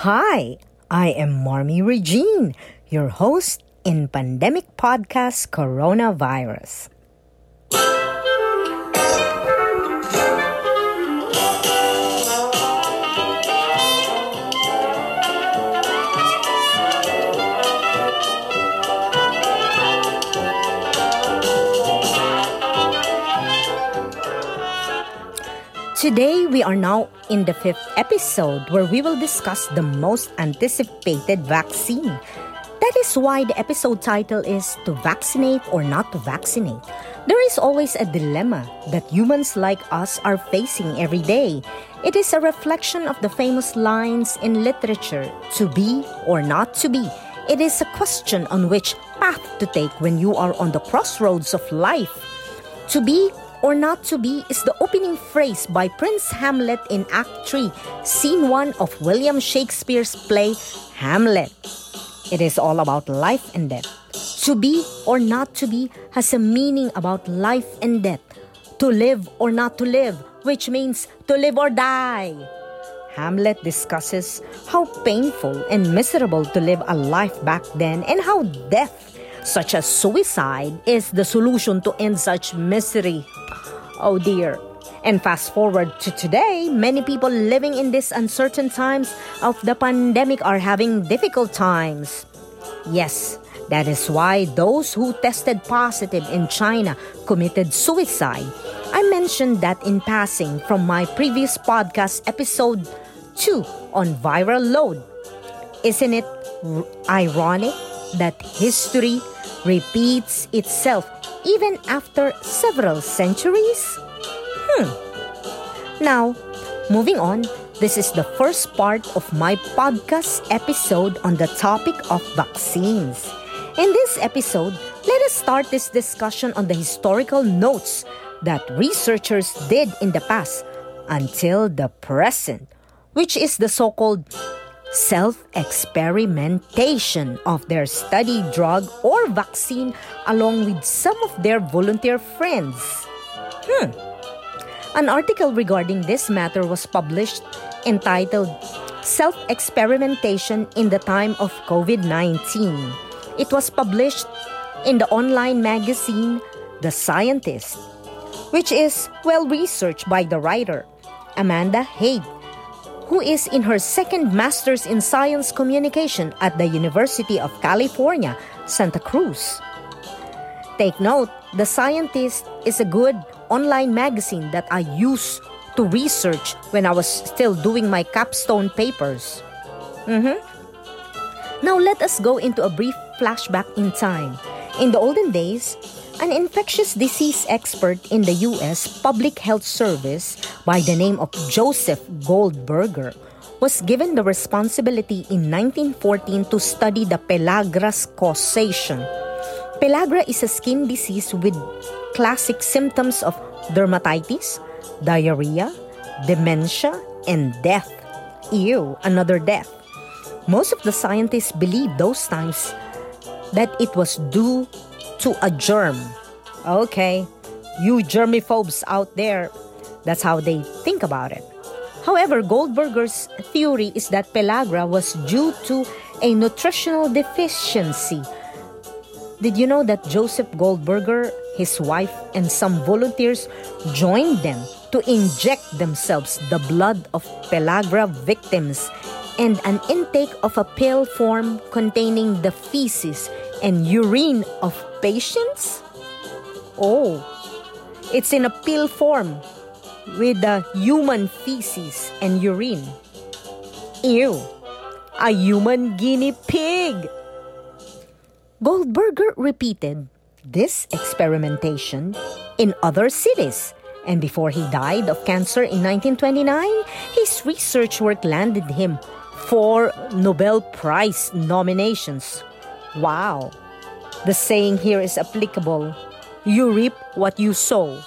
Hi, I am Marmee Regine, your host in Pandemic Podcast Coronavirus. Today, we are now in the fifth episode where we will discuss the most anticipated vaccine. That is why the episode title is To Vaccinate or Not to Vaccinate. There is always a dilemma that humans like us are facing every day. It is a reflection of the famous lines in literature to be or not to be. It is a question on which path to take when you are on the crossroads of life. To be or not to be is the opening phrase by Prince Hamlet in Act 3, Scene 1 of William Shakespeare's play Hamlet. It is all about life and death. To be or not to be has a meaning about life and death. To live or not to live, which means to live or die. Hamlet discusses how painful and miserable to live a life back then and how death such as suicide, is the solution to end such misery. Oh dear. And fast forward to today, many people living in these uncertain times of the pandemic are having difficult times. Yes, that is why those who tested positive in China committed suicide. I mentioned that in passing from my previous podcast episode 2 on viral load. Isn't it ironic that history repeats itself even after several centuries? Hmm. Now, moving on, this is the first part of my podcast episode on the topic of vaccines. In this episode, let us start this discussion on the historical notes that researchers did in the past until the present, which is the so called self experimentation of their study drug or vaccine along with some of their volunteer friends. Hmm. An article regarding this matter was published entitled Self Experimentation in the Time of COVID 19. It was published in the online magazine The Scientist, which is well researched by the writer, Amanda Haig who is in her second Master's in Science Communication at the University of California, Santa Cruz. Take note, The Scientist is a good online magazine that I used to research when I was still doing my capstone papers. Mm-hmm. Now let us go into a brief flashback in time. In the olden days, an infectious disease expert in the U.S. Public Health Service by the name of Joseph Goldberger was given the responsibility in 1914 to study the pellagra's causation. Pellagra is a skin disease with classic symptoms of dermatitis, diarrhea, dementia, and death. Ew, another death. Most of the scientists believed those times that it was due to a germ. Okay, you germaphobes out there, that's how they think about it. However, Goldberger's theory is that pellagra was due to a nutritional deficiency. Did you know that Joseph Goldberger, his wife, and some volunteers joined them to inject themselves the blood of pellagra victims and an intake of a pill form containing the feces and urine of patients? Oh, it's in a pill form with the human feces and urine. Ew, a human guinea pig. Goldberger repeated this experimentation in other cities, and before he died of cancer in 1929, his research work landed him four Nobel Prize nominations. Wow! The saying here is applicable you reap what you sow.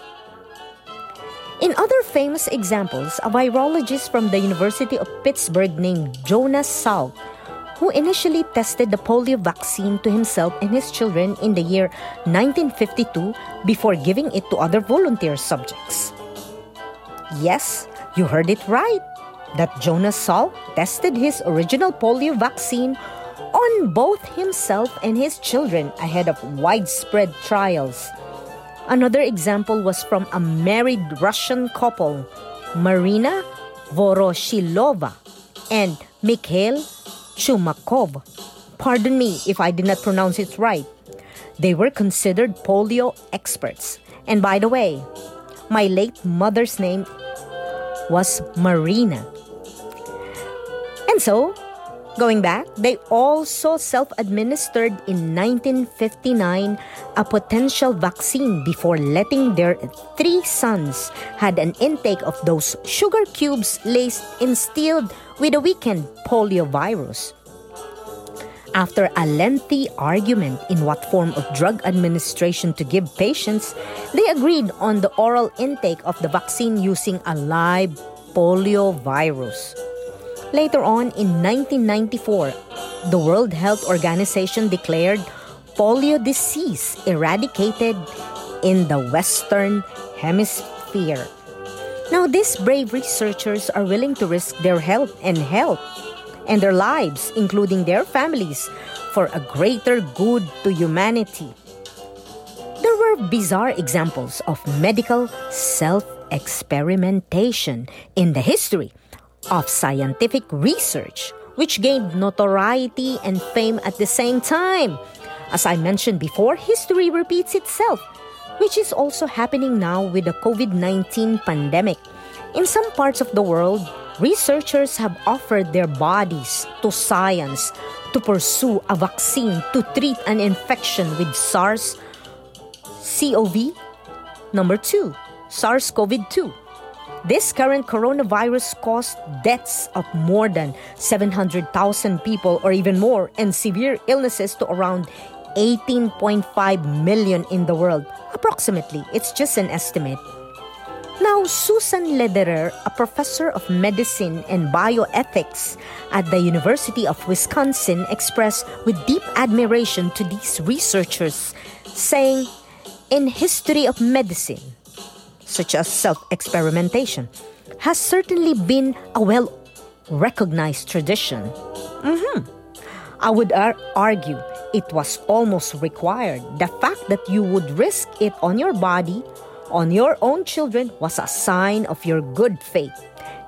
In other famous examples, a virologist from the University of Pittsburgh named Jonas Salk, who initially tested the polio vaccine to himself and his children in the year 1952 before giving it to other volunteer subjects. Yes, you heard it right. that Jonas Salk tested his original polio vaccine on both himself and his children ahead of widespread trials. Another example was from a married Russian couple, Marina Voroshilova and Mikhail Chumakov. Pardon me if I did not pronounce it right. They were considered polio experts. And by the way, my late mother's name was Marina. And so, going back, they also self administered in 1959 a potential vaccine before letting their three sons had an intake of those sugar cubes laced instilled with a weakened polio virus. After a lengthy argument in what form of drug administration to give patients, they agreed on the oral intake of the vaccine using a live polio virus. Later on in 1994, the World Health Organization declared polio disease eradicated in the Western Hemisphere. Now, these brave researchers are willing to risk their health and health and their lives, including their families, for a greater good to humanity. There were bizarre examples of medical self experimentation in the history of scientific research, which gained notoriety and fame at the same time. As I mentioned before, history repeats itself, which is also happening now with the COVID 19 pandemic. In some parts of the world, researchers have offered their bodies to science to pursue a vaccine to treat an infection with SARS CoV number 2, SARS CoV 2. This current coronavirus caused deaths of more than 700,000 people or even more and severe illnesses to around 18.5 million in the world. Approximately, it's just an estimate. Now, Susan Lederer, a professor of medicine and bioethics at the University of Wisconsin, expressed with deep admiration to these researchers, saying, In history of medicine, such as self-experimentation, has certainly been a well-recognized tradition. Mm-hmm. I would ar- argue it was almost required. The fact that you would risk it on your body on your own children was a sign of your good faith.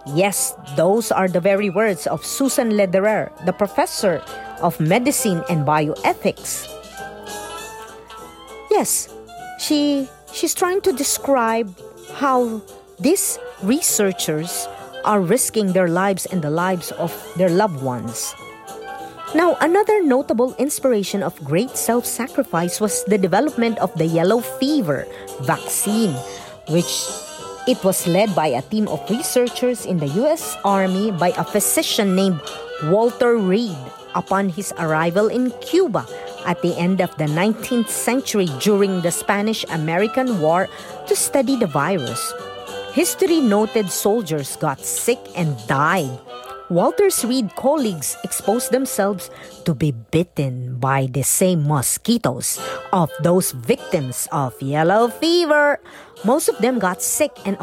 Yes, those are the very words of Susan Lederer, the professor of medicine and bioethics. Yes, she she's trying to describe how these researchers are risking their lives and the lives of their loved ones. Now, another notable inspiration of great self sacrifice was the development of the yellow fever vaccine, which it was led by a team of researchers in the US Army by a physician named Walter Reed upon his arrival in Cuba at the end of the 19th century during the Spanish American War to study the virus. History noted soldiers got sick and died Walter's Reed colleagues exposed themselves to be bitten by the same mosquitoes of those victims of yellow fever. Most of them got sick, and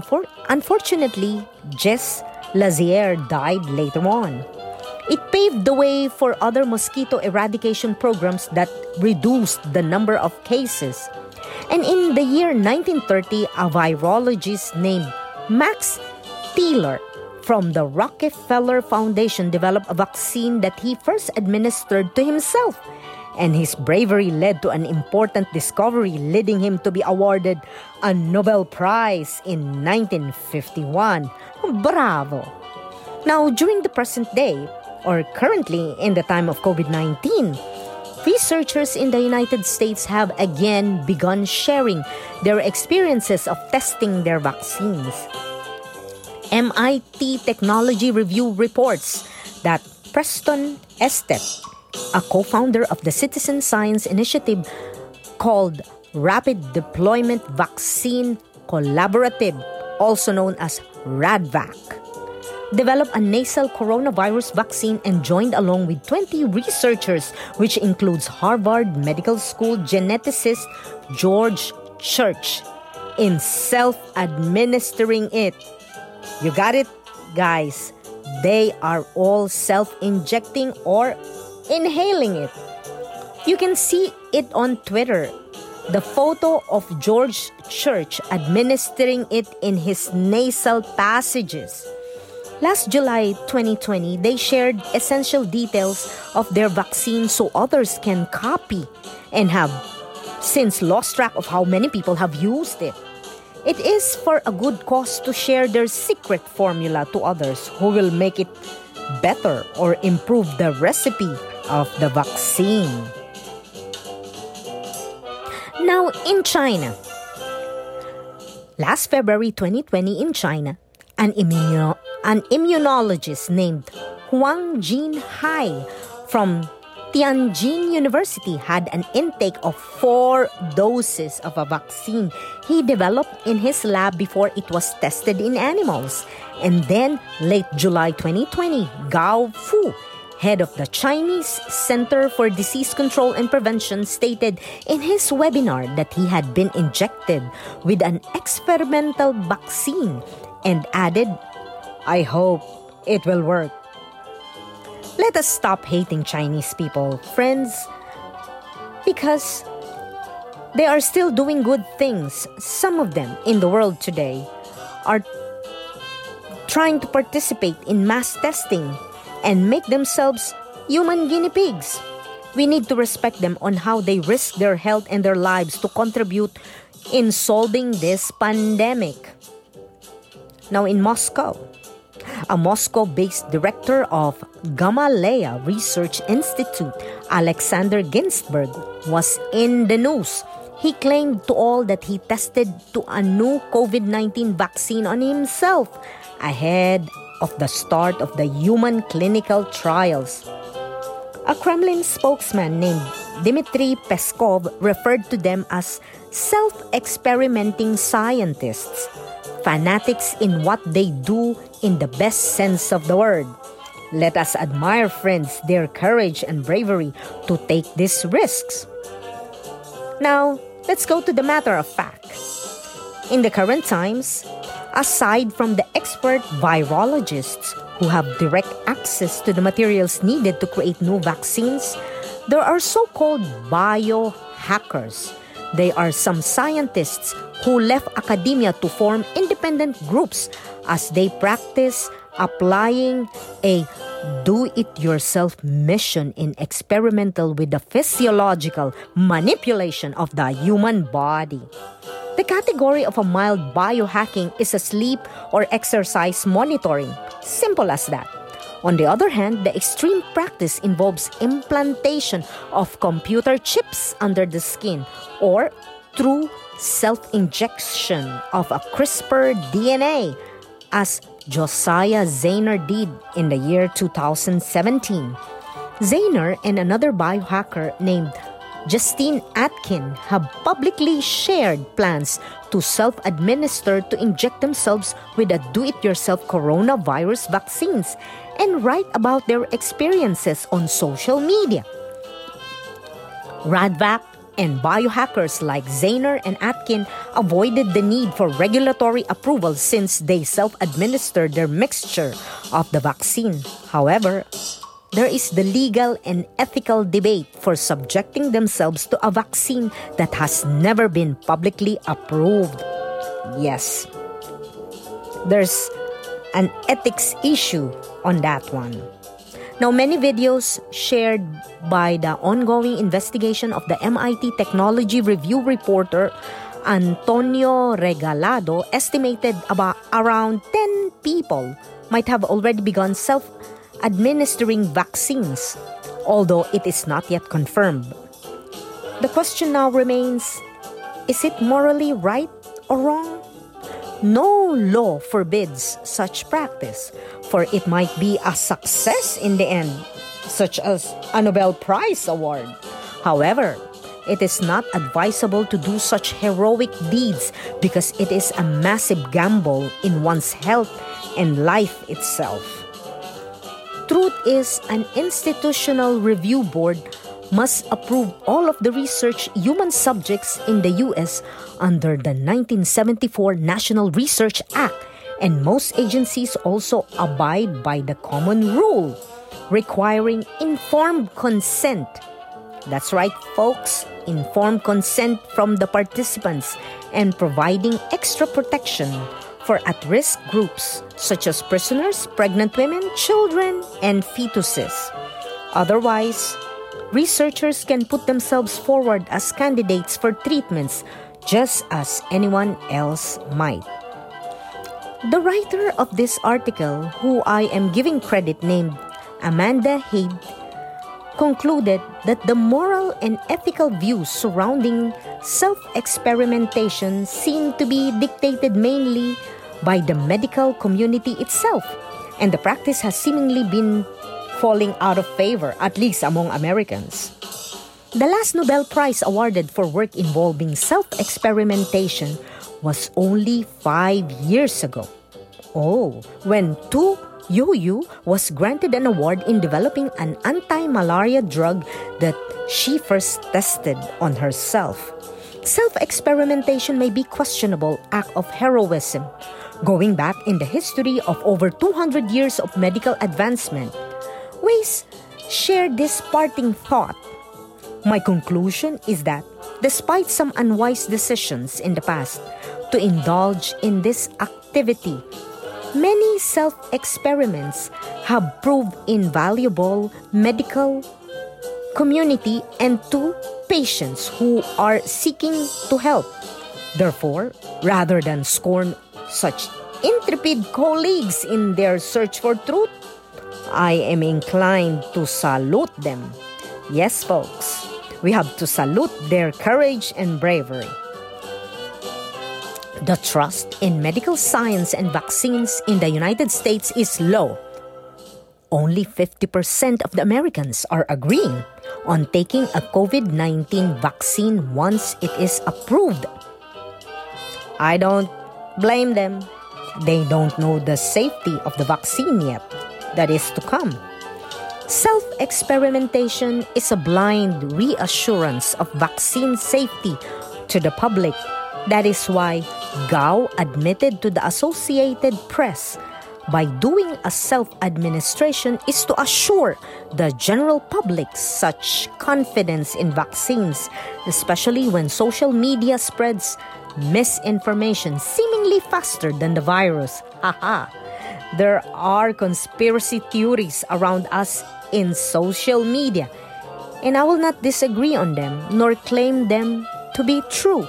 unfortunately, Jesse Lazear died later on. It paved the way for other mosquito eradication programs that reduced the number of cases. And in the year 1930, a virologist named Max Theiler from the Rockefeller Foundation developed a vaccine that he first administered to himself. And his bravery led to an important discovery, leading him to be awarded a Nobel Prize in 1951. Bravo! Now, during the present day, or currently in the time of COVID 19, researchers in the United States have again begun sharing their experiences of testing their vaccines. MIT Technology Review reports that Preston Estep, a co founder of the citizen science initiative called Rapid Deployment Vaccine Collaborative, also known as RADVAC, developed a nasal coronavirus vaccine and joined along with 20 researchers, which includes Harvard Medical School geneticist George Church, in self administering it you got it, guys. they are all self injecting or inhaling it. You can see it on Twitter. The photo of George Church administering it in his nasal passages. Last July 2020, they shared essential details of their vaccine so others can copy and have since lost track of how many people have used it. It is for a good cause to share their secret formula to others who will make it better or improve the recipe of the vaccine. Now, in China, last February 2020 in China, an, immuno- an immunologist named Huang Jinhai from Tianjin University had an intake of four doses of a vaccine he developed in his lab before it was tested in animals. And then, late July 2020, Gao Fu, head of the Chinese Center for Disease Control and Prevention, stated in his webinar that he had been injected with an experimental vaccine and added, I hope it will work. Let us stop hating Chinese people, friends, because they are still doing good things. Some of them in the world today are trying to participate in mass testing and make themselves human guinea pigs. We need to respect them on how they risk their health and their lives to contribute in solving this pandemic. Now, in Moscow, a Moscow based director of Gamaleya Research Institute, Alexander Gintsburg, was in the news. He claimed to all that he tested to a new COVID 19 vaccine on himself ahead of the start of the human clinical trials. A Kremlin spokesman named Dmitry Peskov referred to them as self experimenting scientists fanatics in what they do in the best sense of the word. Let us admire, friends, their courage and bravery to take these risks. Now, let's go to the matter of fact. In the current times, aside from the expert virologists who have direct access to the materials needed to create new vaccines, there are so called biohackers they are some scientists who left academia to form independent groups as they practice applying a do it yourself mission in experimental with the physiological manipulation of the human body. The category of a mild biohacking is a sleep or exercise monitoring. Simple as that. On the other hand, the extreme practice involves implantation of computer chips under the skin or through self injection of a CRISPR DNA, as Josiah Zayner did in the year 2017. Zayner and another biohacker named Justine Atkin have publicly shared plans to self administer to inject themselves with a do it yourself coronavirus vaccines and write about their experiences on social media. Radvac and biohackers like Zayner and Atkin avoided the need for regulatory approval since they self administered their mixture of the vaccine. However, there is the legal and ethical debate for subjecting themselves to a vaccine that has never been publicly approved. Yes, there's an ethics issue on that one. Now, many videos shared by the ongoing investigation of the MIT Technology Review reporter Antonio Regalado estimated about around 10 people might have already begun self administering vaccines, although it is not yet confirmed. The question now remains is it morally right or wrong? No law forbids such practice, for it might be a success in the end, such as a Nobel Prize award. However, it is not advisable to do such heroic deeds because it is a massive gamble in one's health and life itself. Truth is, an institutional review board must approve all of the research human subjects in the US under the 1974 National Research Act and most agencies also abide by the common rule requiring informed consent. That's right, folks, informed consent from the participants and providing extra protection for at risk groups such as prisoners, pregnant women, children, and fetuses. Otherwise, researchers can put themselves forward as candidates for treatments just as anyone else might. The writer of this article, who I am giving credit, named Amanda Heidt, concluded that the moral and ethical views surrounding self experimentation seem to be dictated mainly by the medical community itself, and the practice has seemingly been falling out of favor, at least among Americans. The last Nobel Prize awarded for work involving self experimentation was only five years ago. Oh, when Tu Youyou was granted an award in developing an anti malaria drug that she first tested on herself. Self experimentation may be questionable act of heroism, going back in the history of over 200 years of medical advancement. Weiss shared this parting thought. My conclusion is that, despite some unwise decisions in the past to indulge in this activity, many self experiments have proved invaluable medical community and to patients who are seeking to help. Therefore, rather than scorn such intrepid colleagues in their search for truth, I am inclined to salute them. Yes, folks, we have to salute their courage and bravery. The trust in medical science and vaccines in the United States is low. Only 50% of the Americans are agreeing on taking a COVID 19 vaccine once it is approved. I don't blame them. They don't know the safety of the vaccine yet. That is to come. Self experimentation is a blind reassurance of vaccine safety to the public that is why Gao admitted to the Associated Press by doing a self administration is to assure the general public such confidence in vaccines, especially when social media spreads misinformation seemingly faster than the virus. Haha. there are conspiracy theories around us in social media, and I will not disagree on them nor claim them to be true.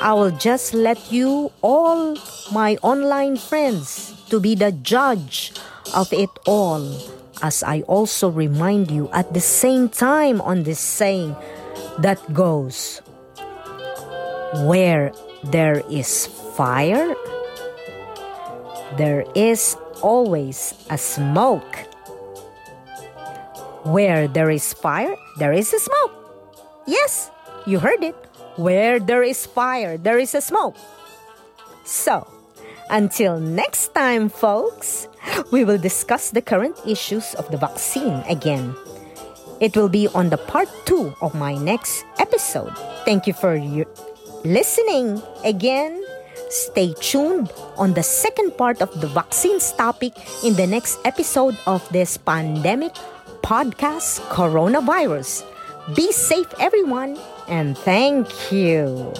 I will just let you, all my online friends, to be the judge of it all, as I also remind you at the same time on this saying that goes Where there is fire, there is always a smoke. Where there is fire, there is a smoke. Yes, you heard it. Where there is fire, there is a smoke. So, until next time, folks, we will discuss the current issues of the vaccine again. It will be on the part two of my next episode. Thank you for your listening again. Stay tuned on the second part of the vaccines topic in the next episode of this pandemic podcast, Coronavirus. Be safe, everyone and thank you.